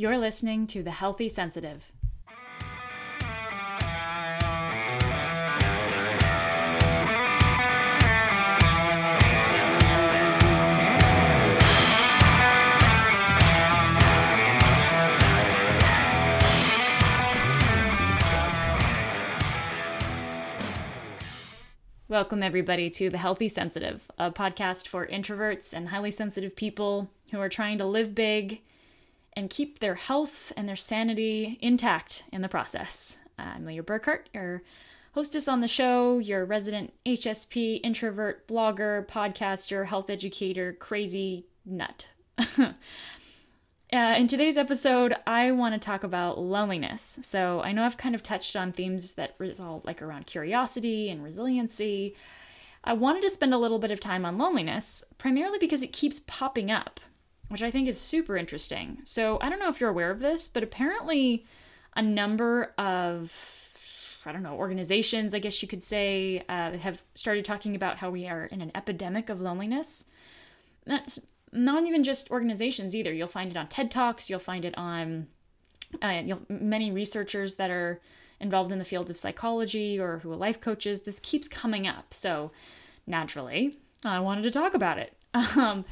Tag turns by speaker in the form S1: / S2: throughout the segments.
S1: You're listening to The Healthy Sensitive. Welcome, everybody, to The Healthy Sensitive, a podcast for introverts and highly sensitive people who are trying to live big and keep their health and their sanity intact in the process. I'm Leah Burkhart, your hostess on the show, your resident HSP, introvert, blogger, podcaster, health educator, crazy nut. Uh, in today's episode, I want to talk about loneliness. So, I know I've kind of touched on themes that resolve like around curiosity and resiliency. I wanted to spend a little bit of time on loneliness, primarily because it keeps popping up, which I think is super interesting. So, I don't know if you're aware of this, but apparently, a number of I don't know, organizations, I guess you could say, uh, have started talking about how we are in an epidemic of loneliness. That's not even just organizations either. You'll find it on TED Talks, you'll find it on uh, many researchers that are involved in the fields of psychology or who are life coaches. This keeps coming up. So, naturally, I wanted to talk about it. Um,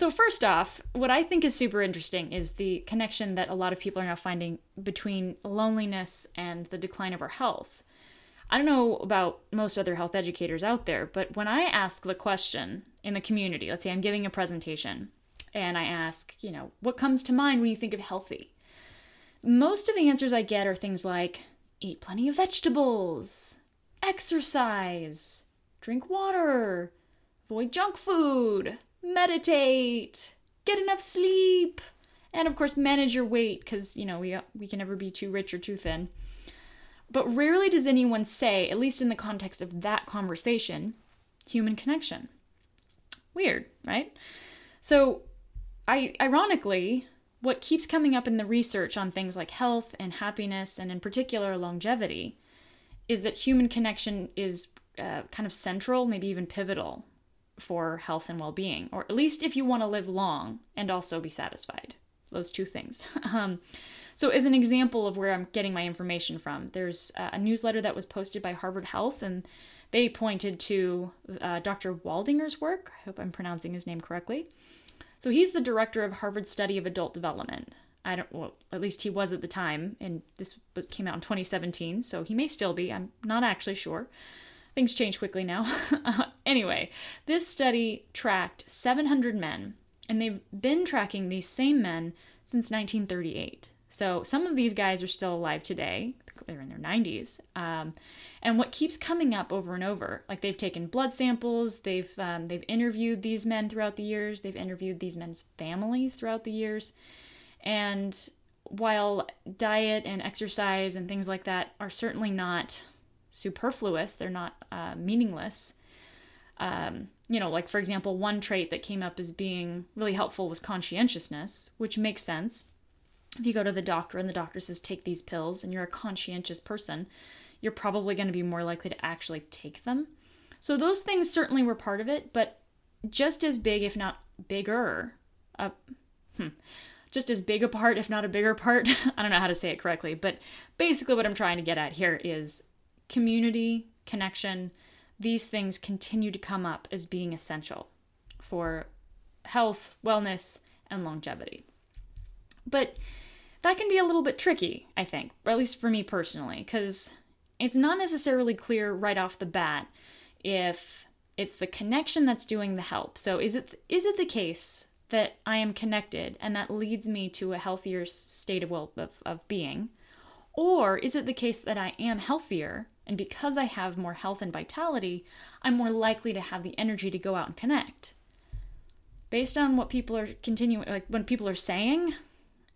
S1: so, first off, what I think is super interesting is the connection that a lot of people are now finding between loneliness and the decline of our health. I don't know about most other health educators out there, but when I ask the question in the community, let's say I'm giving a presentation and I ask, you know, what comes to mind when you think of healthy? Most of the answers I get are things like eat plenty of vegetables, exercise, drink water, avoid junk food, meditate, get enough sleep, and of course manage your weight cuz you know, we we can never be too rich or too thin. But rarely does anyone say, at least in the context of that conversation, human connection. Weird, right? So, I ironically, what keeps coming up in the research on things like health and happiness, and in particular longevity, is that human connection is uh, kind of central, maybe even pivotal for health and well being, or at least if you want to live long and also be satisfied. Those two things. um, so, as an example of where I'm getting my information from, there's a newsletter that was posted by Harvard Health, and they pointed to uh, Dr. Waldinger's work. I hope I'm pronouncing his name correctly. So, he's the director of Harvard's study of adult development. I don't, well, at least he was at the time, and this was, came out in 2017, so he may still be. I'm not actually sure. Things change quickly now. anyway, this study tracked 700 men, and they've been tracking these same men since 1938. So some of these guys are still alive today. They're in their 90s. Um, and what keeps coming up over and over, like they've taken blood samples, they've um, they've interviewed these men throughout the years, they've interviewed these men's families throughout the years, and while diet and exercise and things like that are certainly not superfluous, they're not uh, meaningless. Um, you know, like for example, one trait that came up as being really helpful was conscientiousness, which makes sense if you go to the doctor and the doctor says take these pills and you're a conscientious person, you're probably going to be more likely to actually take them. So those things certainly were part of it, but just as big, if not bigger, uh, hmm, just as big a part, if not a bigger part. I don't know how to say it correctly, but basically what I'm trying to get at here is community, connection. These things continue to come up as being essential for health, wellness, and longevity. But that can be a little bit tricky, I think, or at least for me personally, because it's not necessarily clear right off the bat if it's the connection that's doing the help. So is it is it the case that I am connected and that leads me to a healthier state of well of, of being? Or is it the case that I am healthier and because I have more health and vitality, I'm more likely to have the energy to go out and connect? Based on what people are continuing like when people are saying,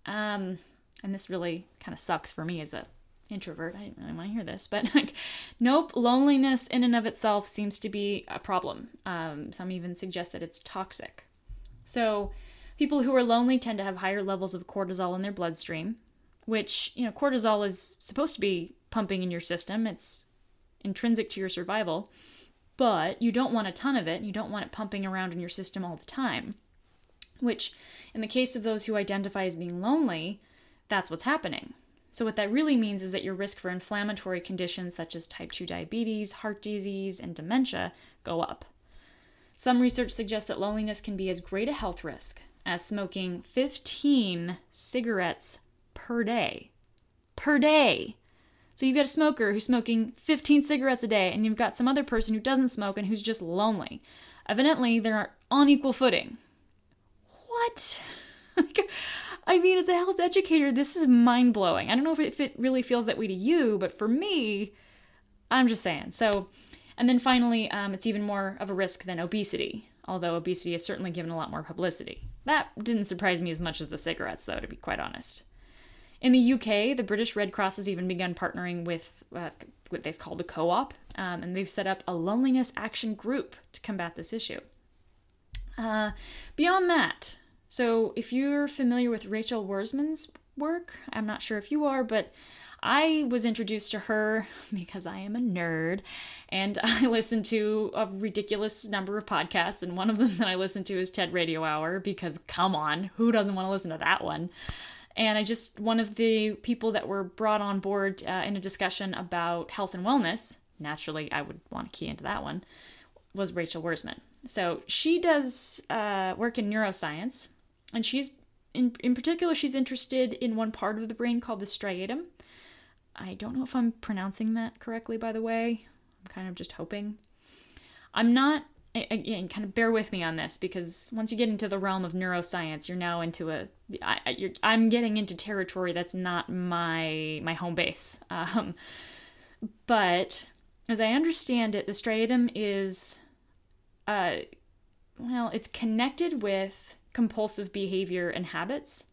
S1: um, and this really kind of sucks for me as a introvert. I didn't really want to hear this, but like, nope, loneliness in and of itself seems to be a problem. Um, some even suggest that it's toxic. So, people who are lonely tend to have higher levels of cortisol in their bloodstream, which, you know, cortisol is supposed to be pumping in your system. It's intrinsic to your survival, but you don't want a ton of it. and You don't want it pumping around in your system all the time, which, in the case of those who identify as being lonely, that's what's happening. So, what that really means is that your risk for inflammatory conditions such as type 2 diabetes, heart disease, and dementia go up. Some research suggests that loneliness can be as great a health risk as smoking 15 cigarettes per day. Per day! So you've got a smoker who's smoking 15 cigarettes a day, and you've got some other person who doesn't smoke and who's just lonely. Evidently, they're on equal footing. What? I mean, as a health educator, this is mind blowing. I don't know if it, really feels that way to you, but for me, I'm just saying. So, and then finally, um, it's even more of a risk than obesity, although obesity is certainly given a lot more publicity. That didn't surprise me as much as the cigarettes, though, to be quite honest. In the UK, the British Red Cross has even begun partnering with uh, what they've called a co op, um, and they've set up a loneliness action group to combat this issue. Uh, beyond that, so, if you're familiar with Rachel Wurzman's work, I'm not sure if you are, but I was introduced to her because I am a nerd and I listen to a ridiculous number of podcasts. And one of them that I listen to is TED Radio Hour because, come on, who doesn't want to listen to that one? And I just, one of the people that were brought on board uh, in a discussion about health and wellness, naturally, I would want to key into that one, was Rachel Wurzman. So she does uh, work in neuroscience and she's in in particular she's interested in one part of the brain called the striatum. I don't know if I'm pronouncing that correctly by the way. I'm kind of just hoping. I'm not again kind of bear with me on this because once you get into the realm of neuroscience you're now into a I, you're, i'm getting into territory that's not my my home base um, but as i understand it the striatum is uh well it's connected with compulsive behavior and habits.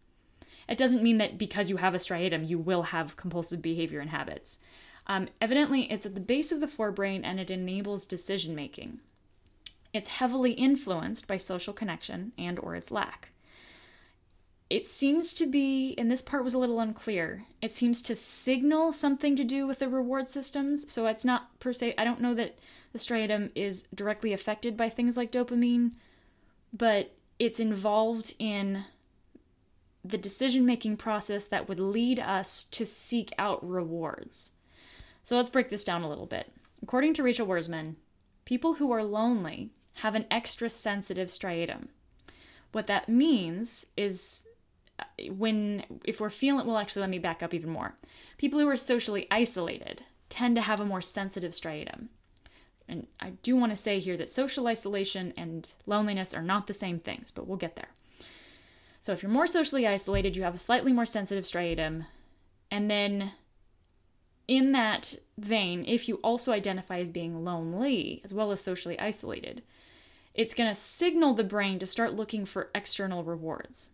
S1: It doesn't mean that because you have a striatum, you will have compulsive behavior and habits. Um, evidently, it's at the base of the forebrain and it enables decision making. It's heavily influenced by social connection and or its lack. It seems to be, and this part was a little unclear, it seems to signal something to do with the reward systems. So it's not per se, I don't know that the striatum is directly affected by things like dopamine, but it's involved in the decision making process that would lead us to seek out rewards. So let's break this down a little bit. According to Rachel Wurzman, people who are lonely have an extra sensitive striatum. What that means is uh, when, if we're feeling, well, actually, let me back up even more. People who are socially isolated tend to have a more sensitive striatum. And I do want to say here that social isolation and loneliness are not the same things, but we'll get there. So if you're more socially isolated, you have a slightly more sensitive striatum. And then in that vein, if you also identify as being lonely as well as socially isolated, it's going to signal the brain to start looking for external rewards.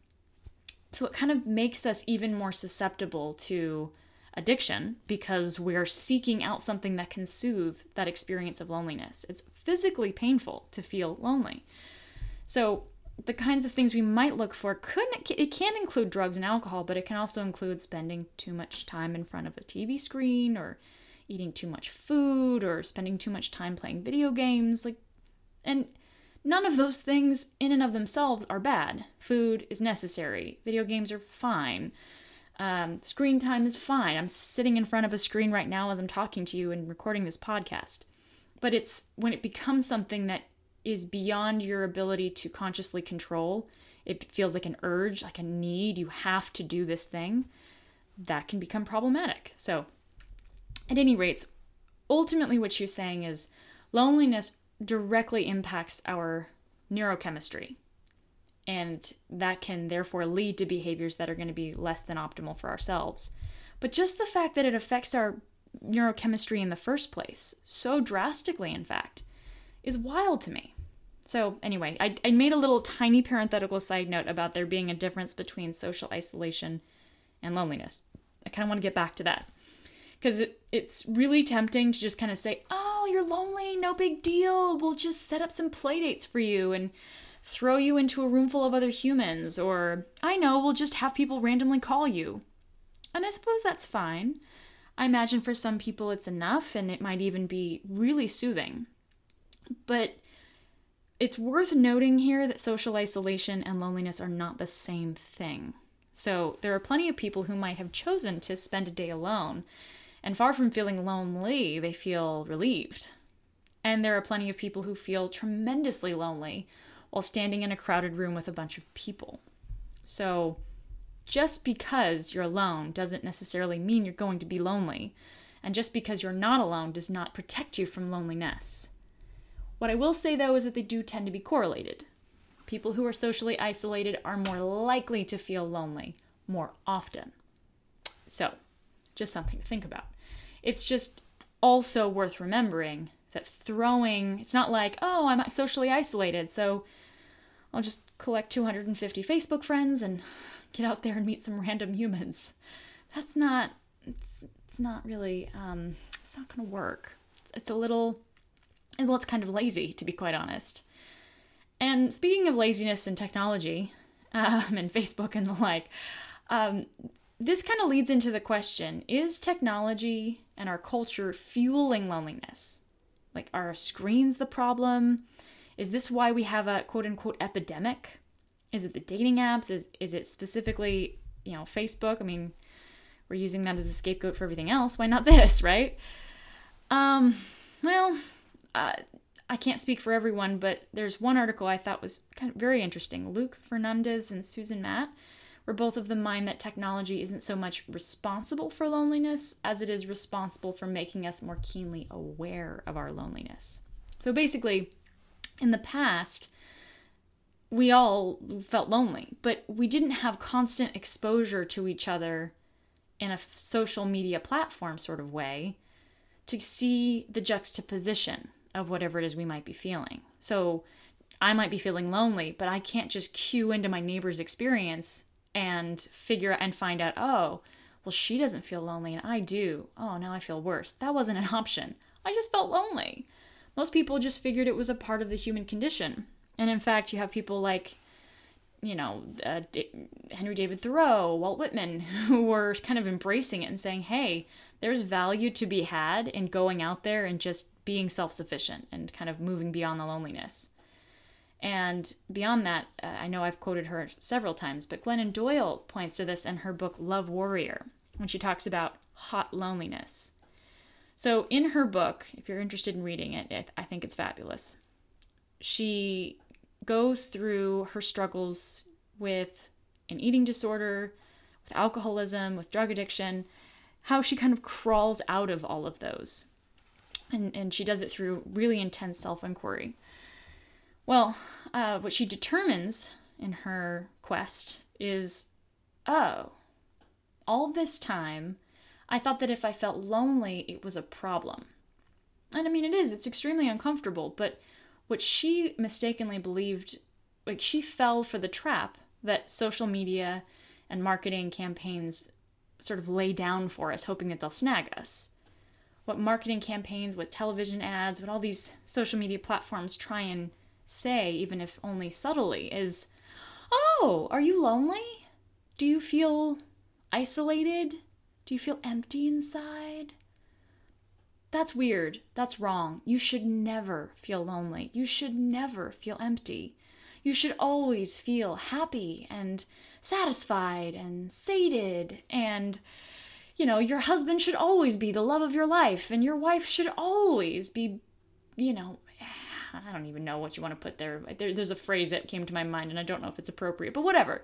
S1: So it kind of makes us even more susceptible to addiction because we're seeking out something that can soothe that experience of loneliness. It's physically painful to feel lonely. So, the kinds of things we might look for could it can include drugs and alcohol, but it can also include spending too much time in front of a TV screen or eating too much food or spending too much time playing video games like and none of those things in and of themselves are bad. Food is necessary. Video games are fine. Um, screen time is fine. I'm sitting in front of a screen right now as I'm talking to you and recording this podcast. But it's when it becomes something that is beyond your ability to consciously control, it feels like an urge, like a need, you have to do this thing, that can become problematic. So, at any rate, ultimately what she's saying is loneliness directly impacts our neurochemistry and that can therefore lead to behaviors that are going to be less than optimal for ourselves. But just the fact that it affects our neurochemistry in the first place, so drastically, in fact, is wild to me. So, anyway, I, I made a little tiny parenthetical side note about there being a difference between social isolation and loneliness. I kind of want to get back to that because it, it's really tempting to just kind of say, oh, you're lonely, no big deal. We'll just set up some play dates for you and throw you into a room full of other humans, or I know, we'll just have people randomly call you. And I suppose that's fine. I imagine for some people it's enough and it might even be really soothing. But it's worth noting here that social isolation and loneliness are not the same thing. So there are plenty of people who might have chosen to spend a day alone, and far from feeling lonely, they feel relieved. And there are plenty of people who feel tremendously lonely while standing in a crowded room with a bunch of people. So just because you're alone doesn't necessarily mean you're going to be lonely. And just because you're not alone does not protect you from loneliness. What I will say though is that they do tend to be correlated. People who are socially isolated are more likely to feel lonely more often. So, just something to think about. It's just also worth remembering that throwing, it's not like, oh, I'm socially isolated, so I'll just collect 250 Facebook friends and get out there and meet some random humans. That's not, it's, it's not really, um, it's not going to work. It's, it's a little, well, it's kind of lazy, to be quite honest. And speaking of laziness and technology, um, and Facebook and the like, um, this kind of leads into the question is technology and our culture fueling loneliness? Like, are screens the problem? Is this why we have a quote unquote epidemic? Is it the dating apps? Is, is it specifically, you know, Facebook? I mean, we're using that as a scapegoat for everything else. Why not this, right? Um, well, uh, I can't speak for everyone, but there's one article I thought was kind of very interesting. Luke Fernandez and Susan Matt were both of the mind that technology isn't so much responsible for loneliness as it is responsible for making us more keenly aware of our loneliness. So basically, in the past, we all felt lonely, but we didn't have constant exposure to each other in a social media platform sort of way to see the juxtaposition of whatever it is we might be feeling. So I might be feeling lonely, but I can't just cue into my neighbor's experience and figure and find out, oh, well, she doesn't feel lonely and I do. Oh, now I feel worse. That wasn't an option. I just felt lonely. Most people just figured it was a part of the human condition. And in fact, you have people like, you know, uh, D- Henry David Thoreau, Walt Whitman, who were kind of embracing it and saying, hey, there's value to be had in going out there and just being self sufficient and kind of moving beyond the loneliness. And beyond that, uh, I know I've quoted her several times, but Glennon Doyle points to this in her book Love Warrior when she talks about hot loneliness. So, in her book, if you're interested in reading it, I think it's fabulous. She goes through her struggles with an eating disorder, with alcoholism, with drug addiction, how she kind of crawls out of all of those and, and she does it through really intense self inquiry. Well, uh, what she determines in her quest is oh, all this time, I thought that if I felt lonely, it was a problem. And I mean, it is, it's extremely uncomfortable, but what she mistakenly believed, like, she fell for the trap that social media and marketing campaigns sort of lay down for us, hoping that they'll snag us what marketing campaigns, what television ads, what all these social media platforms try and say, even if only subtly, is Oh, are you lonely? Do you feel isolated? Do you feel empty inside? That's weird. That's wrong. You should never feel lonely. You should never feel empty. You should always feel happy and satisfied and sated and you know, your husband should always be the love of your life, and your wife should always be, you know, I don't even know what you want to put there. there. There's a phrase that came to my mind, and I don't know if it's appropriate, but whatever.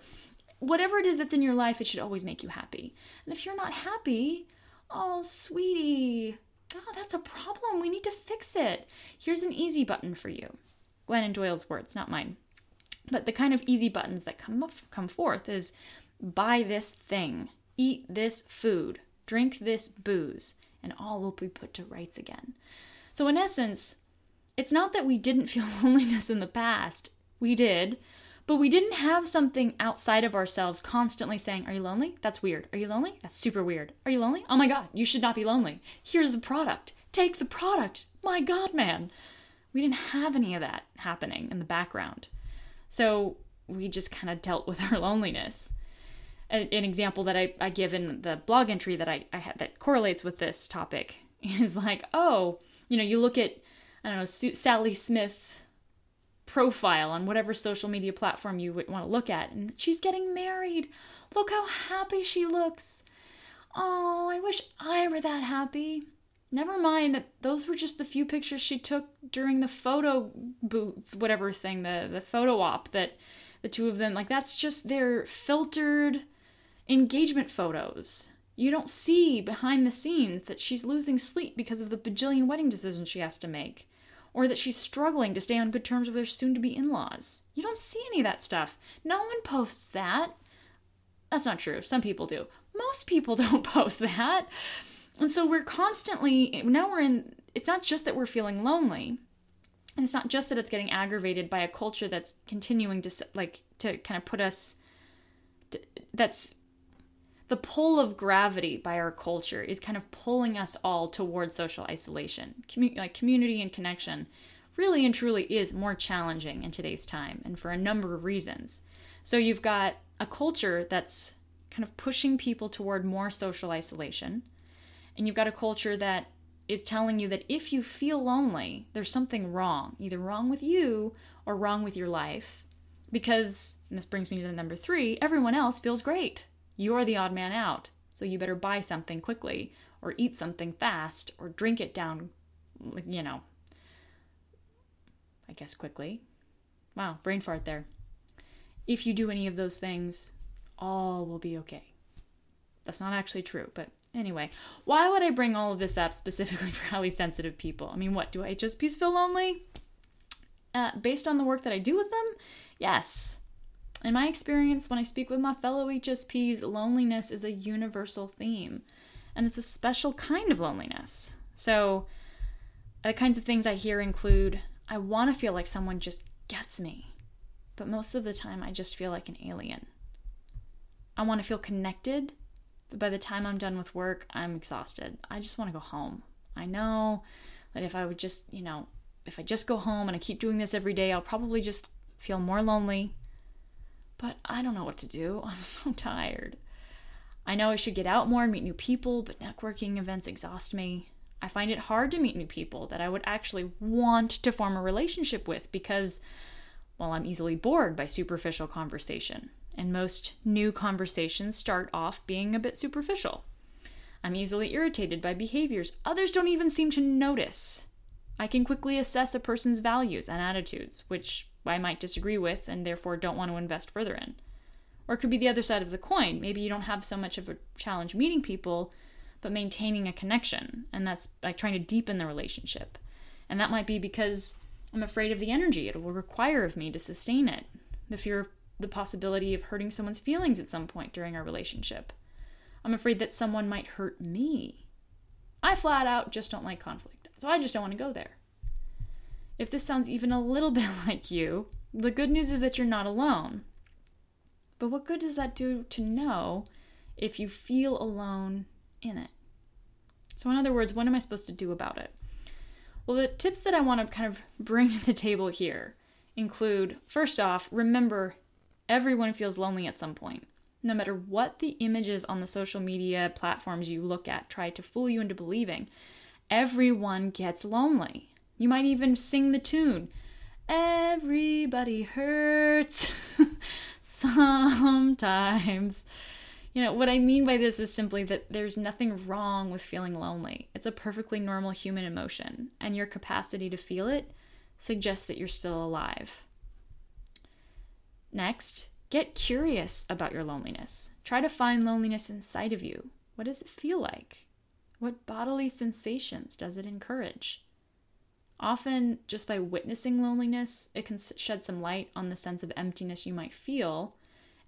S1: Whatever it is that's in your life, it should always make you happy. And if you're not happy, oh, sweetie, oh, that's a problem. We need to fix it. Here's an easy button for you. Glennon Doyle's words, not mine. But the kind of easy buttons that come up, come forth is buy this thing Eat this food, drink this booze, and all will be put to rights again. So, in essence, it's not that we didn't feel loneliness in the past. We did, but we didn't have something outside of ourselves constantly saying, Are you lonely? That's weird. Are you lonely? That's super weird. Are you lonely? Oh my God, you should not be lonely. Here's a product. Take the product. My God, man. We didn't have any of that happening in the background. So we just kind of dealt with our loneliness an example that I, I give in the blog entry that I, I had that correlates with this topic is like, oh, you know, you look at, I don't know, Sally Smith profile on whatever social media platform you would want to look at, and she's getting married. Look how happy she looks. Oh, I wish I were that happy. Never mind that those were just the few pictures she took during the photo booth, whatever thing, the, the photo op that the two of them, like, that's just their filtered engagement photos. You don't see behind the scenes that she's losing sleep because of the bajillion wedding decisions she has to make, or that she's struggling to stay on good terms with her soon to be in laws. You don't see any of that stuff. No one posts that. That's not true. Some people do. Most people don't post that. And so we're constantly, now we're in, it's not just that we're feeling lonely. And it's not just that it's getting aggravated by a culture that's continuing to, like, to kind of put us, to, that's the pull of gravity by our culture is kind of pulling us all towards social isolation. Like community and connection really and truly is more challenging in today's time and for a number of reasons. So you've got a culture that's kind of pushing people toward more social isolation and you've got a culture that is telling you that if you feel lonely, there's something wrong, either wrong with you or wrong with your life. Because, and this brings me to number three, everyone else feels great. You're the odd man out, so you better buy something quickly, or eat something fast, or drink it down, you know, I guess quickly. Wow, brain fart there. If you do any of those things, all will be okay. That's not actually true, but Anyway, why would I bring all of this up specifically for highly sensitive people? I mean, what, do HSPs feel lonely? Uh, based on the work that I do with them, yes. In my experience, when I speak with my fellow HSPs, loneliness is a universal theme, and it's a special kind of loneliness. So, the kinds of things I hear include I want to feel like someone just gets me, but most of the time I just feel like an alien. I want to feel connected, but by the time I'm done with work, I'm exhausted. I just want to go home. I know that if I would just, you know, if I just go home and I keep doing this every day, I'll probably just feel more lonely. But I don't know what to do. I'm so tired. I know I should get out more and meet new people, but networking events exhaust me. I find it hard to meet new people that I would actually want to form a relationship with because, well, I'm easily bored by superficial conversation and most new conversations start off being a bit superficial. I'm easily irritated by behaviors others don't even seem to notice. I can quickly assess a person's values and attitudes, which I might disagree with and therefore don't want to invest further in. Or it could be the other side of the coin. Maybe you don't have so much of a challenge meeting people, but maintaining a connection, and that's like trying to deepen the relationship. And that might be because I'm afraid of the energy it will require of me to sustain it, the fear of the possibility of hurting someone's feelings at some point during our relationship. I'm afraid that someone might hurt me. I flat out just don't like conflict, so I just don't want to go there. If this sounds even a little bit like you, the good news is that you're not alone. But what good does that do to know if you feel alone in it? So, in other words, what am I supposed to do about it? Well, the tips that I want to kind of bring to the table here include first off, remember Everyone feels lonely at some point. No matter what the images on the social media platforms you look at try to fool you into believing, everyone gets lonely. You might even sing the tune. Everybody hurts sometimes. You know, what I mean by this is simply that there's nothing wrong with feeling lonely. It's a perfectly normal human emotion, and your capacity to feel it suggests that you're still alive. Next, get curious about your loneliness. Try to find loneliness inside of you. What does it feel like? What bodily sensations does it encourage? Often, just by witnessing loneliness, it can shed some light on the sense of emptiness you might feel,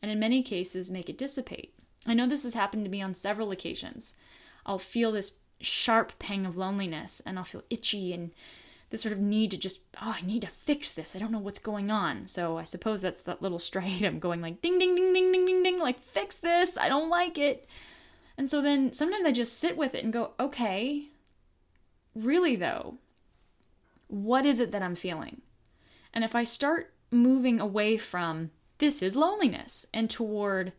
S1: and in many cases, make it dissipate. I know this has happened to me on several occasions. I'll feel this sharp pang of loneliness, and I'll feel itchy and this sort of need to just, oh, I need to fix this. I don't know what's going on. So I suppose that's that little striatum going like ding, ding, ding, ding, ding, ding, ding, like fix this. I don't like it. And so then sometimes I just sit with it and go, okay, really though, what is it that I'm feeling? And if I start moving away from this is loneliness and toward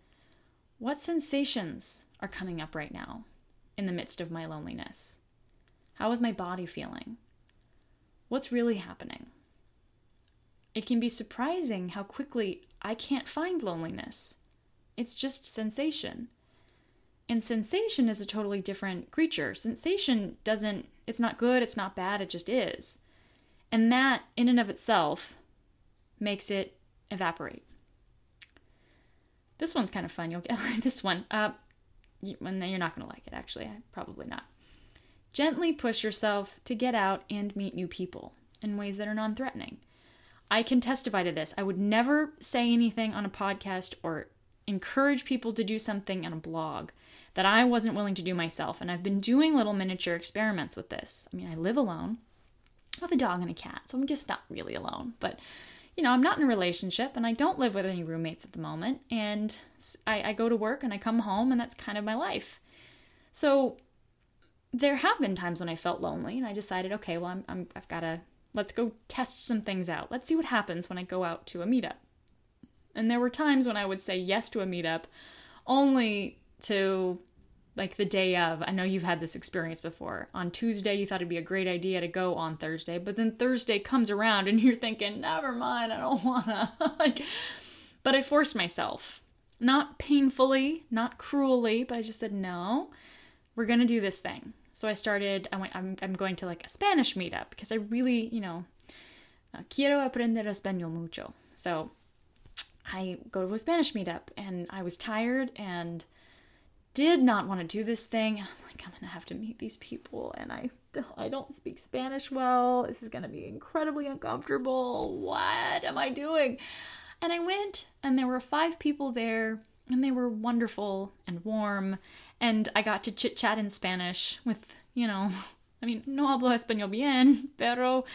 S1: what sensations are coming up right now in the midst of my loneliness? How is my body feeling? what's really happening. It can be surprising how quickly I can't find loneliness. It's just sensation. And sensation is a totally different creature. Sensation doesn't, it's not good, it's not bad, it just is. And that, in and of itself, makes it evaporate. This one's kind of fun. You'll get this one. Uh, you, you're not going to like it, actually. Probably not. Gently push yourself to get out and meet new people in ways that are non threatening. I can testify to this. I would never say anything on a podcast or encourage people to do something on a blog that I wasn't willing to do myself. And I've been doing little miniature experiments with this. I mean, I live alone with a dog and a cat, so I'm just not really alone. But you know, I'm not in a relationship and I don't live with any roommates at the moment. And I, I go to work and I come home, and that's kind of my life. So there have been times when I felt lonely and I decided, okay, well, I'm, I'm, I've got to, let's go test some things out. Let's see what happens when I go out to a meetup. And there were times when I would say yes to a meetup only to like the day of. I know you've had this experience before. On Tuesday, you thought it'd be a great idea to go on Thursday, but then Thursday comes around and you're thinking, never mind, I don't wanna. like, but I forced myself, not painfully, not cruelly, but I just said, no, we're gonna do this thing. So I started. I went. I'm, I'm going to like a Spanish meetup because I really, you know, uh, quiero aprender español mucho. So I go to a Spanish meetup, and I was tired and did not want to do this thing. I'm like, I'm gonna have to meet these people, and I I don't speak Spanish well. This is gonna be incredibly uncomfortable. What am I doing? And I went, and there were five people there, and they were wonderful and warm, and I got to chit chat in Spanish with, you know, I mean, no hablo español bien, pero,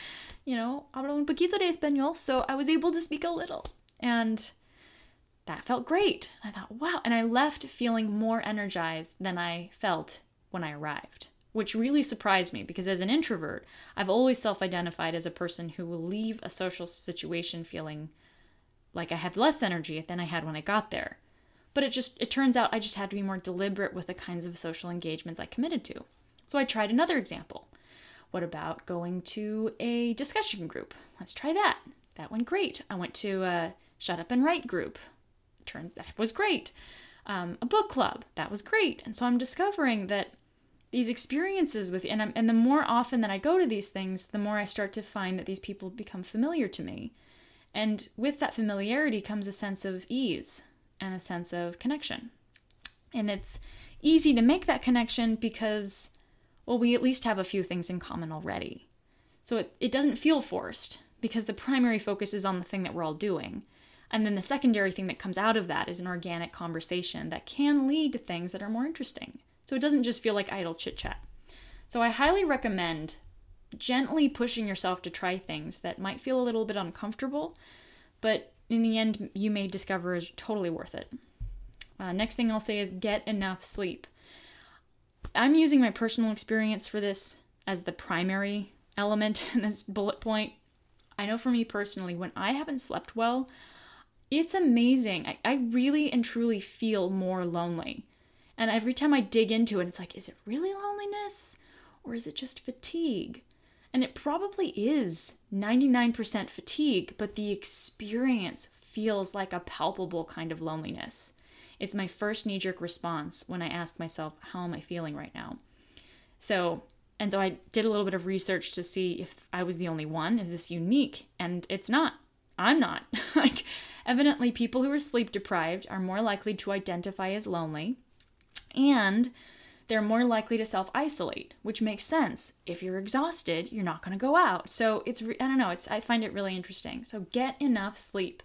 S1: you know, hablo un poquito de español, so I was able to speak a little. And that felt great. I thought, wow. And I left feeling more energized than I felt when I arrived, which really surprised me because as an introvert, I've always self identified as a person who will leave a social situation feeling like I have less energy than I had when I got there. But it just, it turns out I just had to be more deliberate with the kinds of social engagements I committed to. So I tried another example. What about going to a discussion group? Let's try that. That went great. I went to a Shut Up and Write group turns that was great. Um, a book club that was great, and so I'm discovering that these experiences with and I'm, and the more often that I go to these things, the more I start to find that these people become familiar to me, and with that familiarity comes a sense of ease and a sense of connection, and it's easy to make that connection because well we at least have a few things in common already. So it, it doesn't feel forced because the primary focus is on the thing that we're all doing and then the secondary thing that comes out of that is an organic conversation that can lead to things that are more interesting. So it doesn't just feel like idle chit chat. So I highly recommend gently pushing yourself to try things that might feel a little bit uncomfortable, but in the end, you may discover is totally worth it. Uh, next thing I'll say is get enough sleep. I'm using my personal experience for this as the primary element in this bullet point. I know for me personally, when I haven't slept well, it's amazing. I, I really and truly feel more lonely. And every time I dig into it, it's like, is it really loneliness or is it just fatigue? And it probably is 99% fatigue, but the experience feels like a palpable kind of loneliness. It's my first knee jerk response when I ask myself, how am I feeling right now? So, and so I did a little bit of research to see if I was the only one. Is this unique? And it's not. I'm not. like, evidently, people who are sleep deprived are more likely to identify as lonely, and they're more likely to self isolate, which makes sense. If you're exhausted, you're not going to go out. So it's, I don't know, it's, I find it really interesting. So get enough sleep.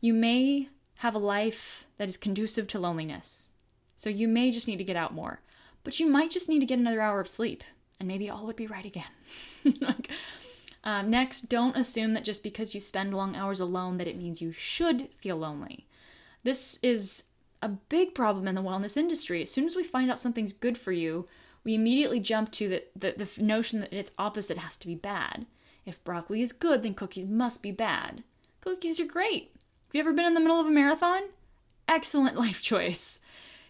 S1: You may have a life that is conducive to loneliness. So you may just need to get out more, but you might just need to get another hour of sleep, and maybe all would be right again. like, um, next, don't assume that just because you spend long hours alone that it means you should feel lonely. This is a big problem in the wellness industry. As soon as we find out something's good for you, we immediately jump to the, the, the notion that its opposite has to be bad. If broccoli is good, then cookies must be bad. Cookies are great. Have you ever been in the middle of a marathon? Excellent life choice.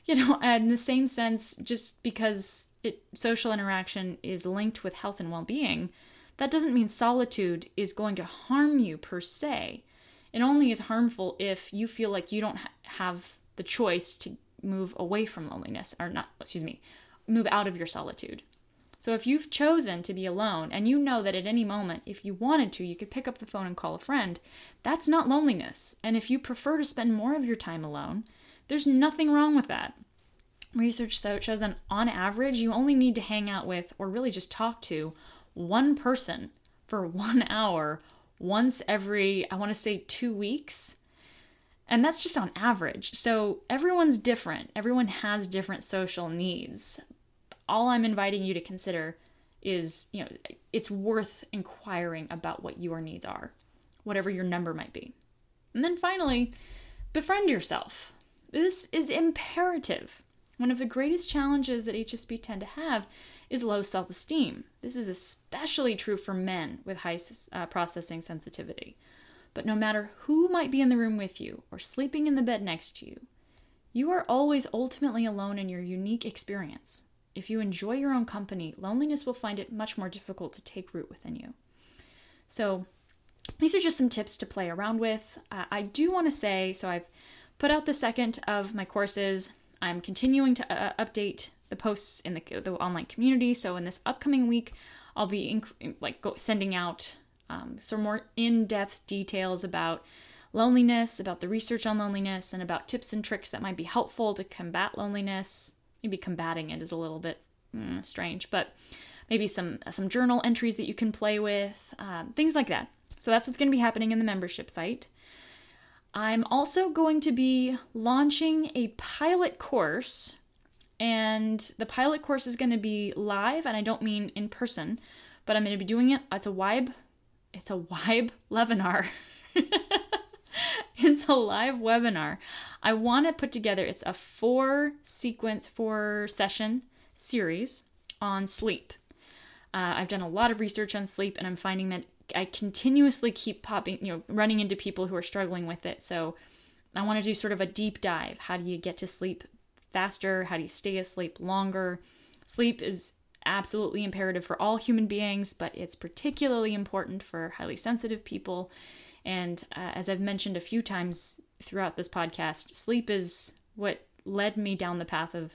S1: You know, and in the same sense, just because it, social interaction is linked with health and well being, that doesn't mean solitude is going to harm you per se. It only is harmful if you feel like you don't ha- have the choice to move away from loneliness, or not, excuse me, move out of your solitude. So if you've chosen to be alone and you know that at any moment, if you wanted to, you could pick up the phone and call a friend, that's not loneliness. And if you prefer to spend more of your time alone, there's nothing wrong with that. Research shows that on average, you only need to hang out with or really just talk to one person for one hour once every, I want to say, two weeks. And that's just on average. So everyone's different. Everyone has different social needs all I'm inviting you to consider is, you know, it's worth inquiring about what your needs are, whatever your number might be. And then finally, befriend yourself. This is imperative. One of the greatest challenges that HSP tend to have is low self esteem. This is especially true for men with high uh, processing sensitivity. But no matter who might be in the room with you or sleeping in the bed next to you, you are always ultimately alone in your unique experience. If you enjoy your own company, loneliness will find it much more difficult to take root within you. So, these are just some tips to play around with. Uh, I do want to say so, I've put out the second of my courses. I'm continuing to uh, update the posts in the, the online community. So, in this upcoming week, I'll be inc- like go, sending out um, some more in depth details about loneliness, about the research on loneliness, and about tips and tricks that might be helpful to combat loneliness maybe combating it is a little bit mm, strange, but maybe some some journal entries that you can play with, um, things like that. So that's what's going to be happening in the membership site. I'm also going to be launching a pilot course, and the pilot course is going to be live, and I don't mean in person, but I'm going to be doing it. It's a Vibe, it's a Vibe webinar. it's a live webinar. I want to put together, it's a four sequence, four session series on sleep. Uh, I've done a lot of research on sleep and I'm finding that I continuously keep popping, you know, running into people who are struggling with it. So I want to do sort of a deep dive. How do you get to sleep faster? How do you stay asleep longer? Sleep is absolutely imperative for all human beings, but it's particularly important for highly sensitive people and uh, as I've mentioned a few times throughout this podcast, sleep is what led me down the path of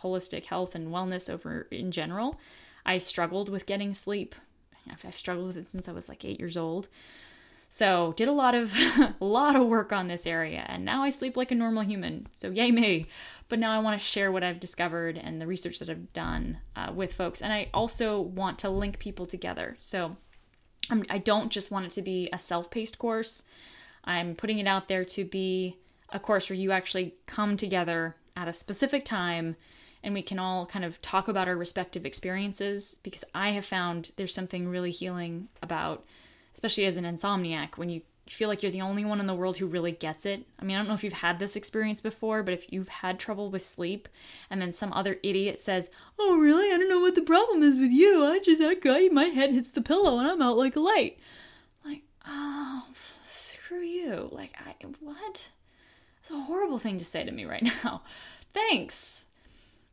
S1: holistic health and wellness over in general. I struggled with getting sleep. I've struggled with it since I was like 8 years old. So, did a lot of a lot of work on this area and now I sleep like a normal human. So, yay me. But now I want to share what I've discovered and the research that I've done uh, with folks. And I also want to link people together. So, I'm, I do not just want it to be a self paced course. I'm putting it out there to be a course where you actually come together at a specific time and we can all kind of talk about our respective experiences because I have found there's something really healing about, especially as an insomniac, when you feel like you're the only one in the world who really gets it. I mean, I don't know if you've had this experience before, but if you've had trouble with sleep and then some other idiot says, Oh, really? I don't know what the problem is with you. I just, I, my head hits the pillow and I'm out like a light. Like, oh, screw you. Like, I, what? It's a horrible thing to say to me right now. Thanks.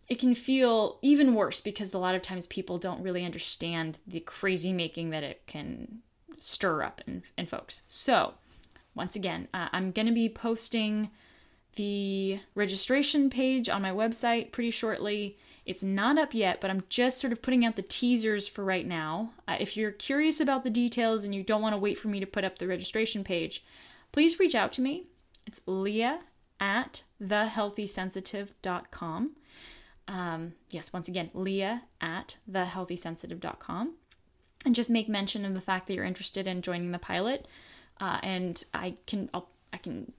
S1: It can feel even worse because a lot of times people don't really understand the crazy making that it can stir up in, in folks. So, once again, uh, I'm going to be posting the registration page on my website pretty shortly. It's not up yet, but I'm just sort of putting out the teasers for right now. Uh, if you're curious about the details and you don't want to wait for me to put up the registration page, please reach out to me. It's Leah at thehealthysensitive.com. Um, yes, once again, Leah at thehealthysensitive.com and just make mention of the fact that you're interested in joining the pilot. Uh, and I can, I'll, I can,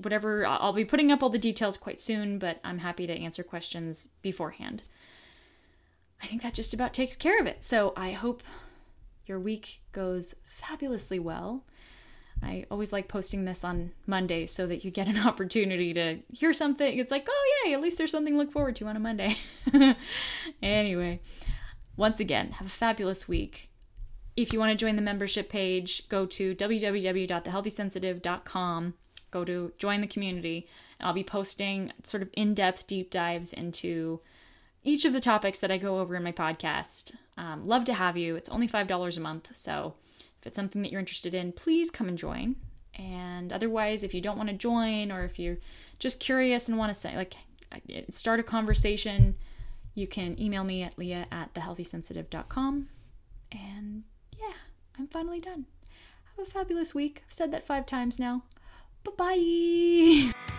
S1: whatever, I'll be putting up all the details quite soon, but I'm happy to answer questions beforehand. I think that just about takes care of it. So I hope your week goes fabulously well. I always like posting this on Monday so that you get an opportunity to hear something. It's like, oh, yay, at least there's something to look forward to on a Monday. anyway, once again, have a fabulous week if you want to join the membership page, go to www.thehealthysensitive.com, go to join the community, and I'll be posting sort of in depth deep dives into each of the topics that I go over in my podcast. Um, love to have you. It's only $5 a month. So it's something that you're interested in, please come and join. And otherwise, if you don't want to join or if you're just curious and want to say, like, uh, start a conversation, you can email me at leah at thehealthysensitive.com. And yeah, I'm finally done. Have a fabulous week. I've said that five times now. Bye bye.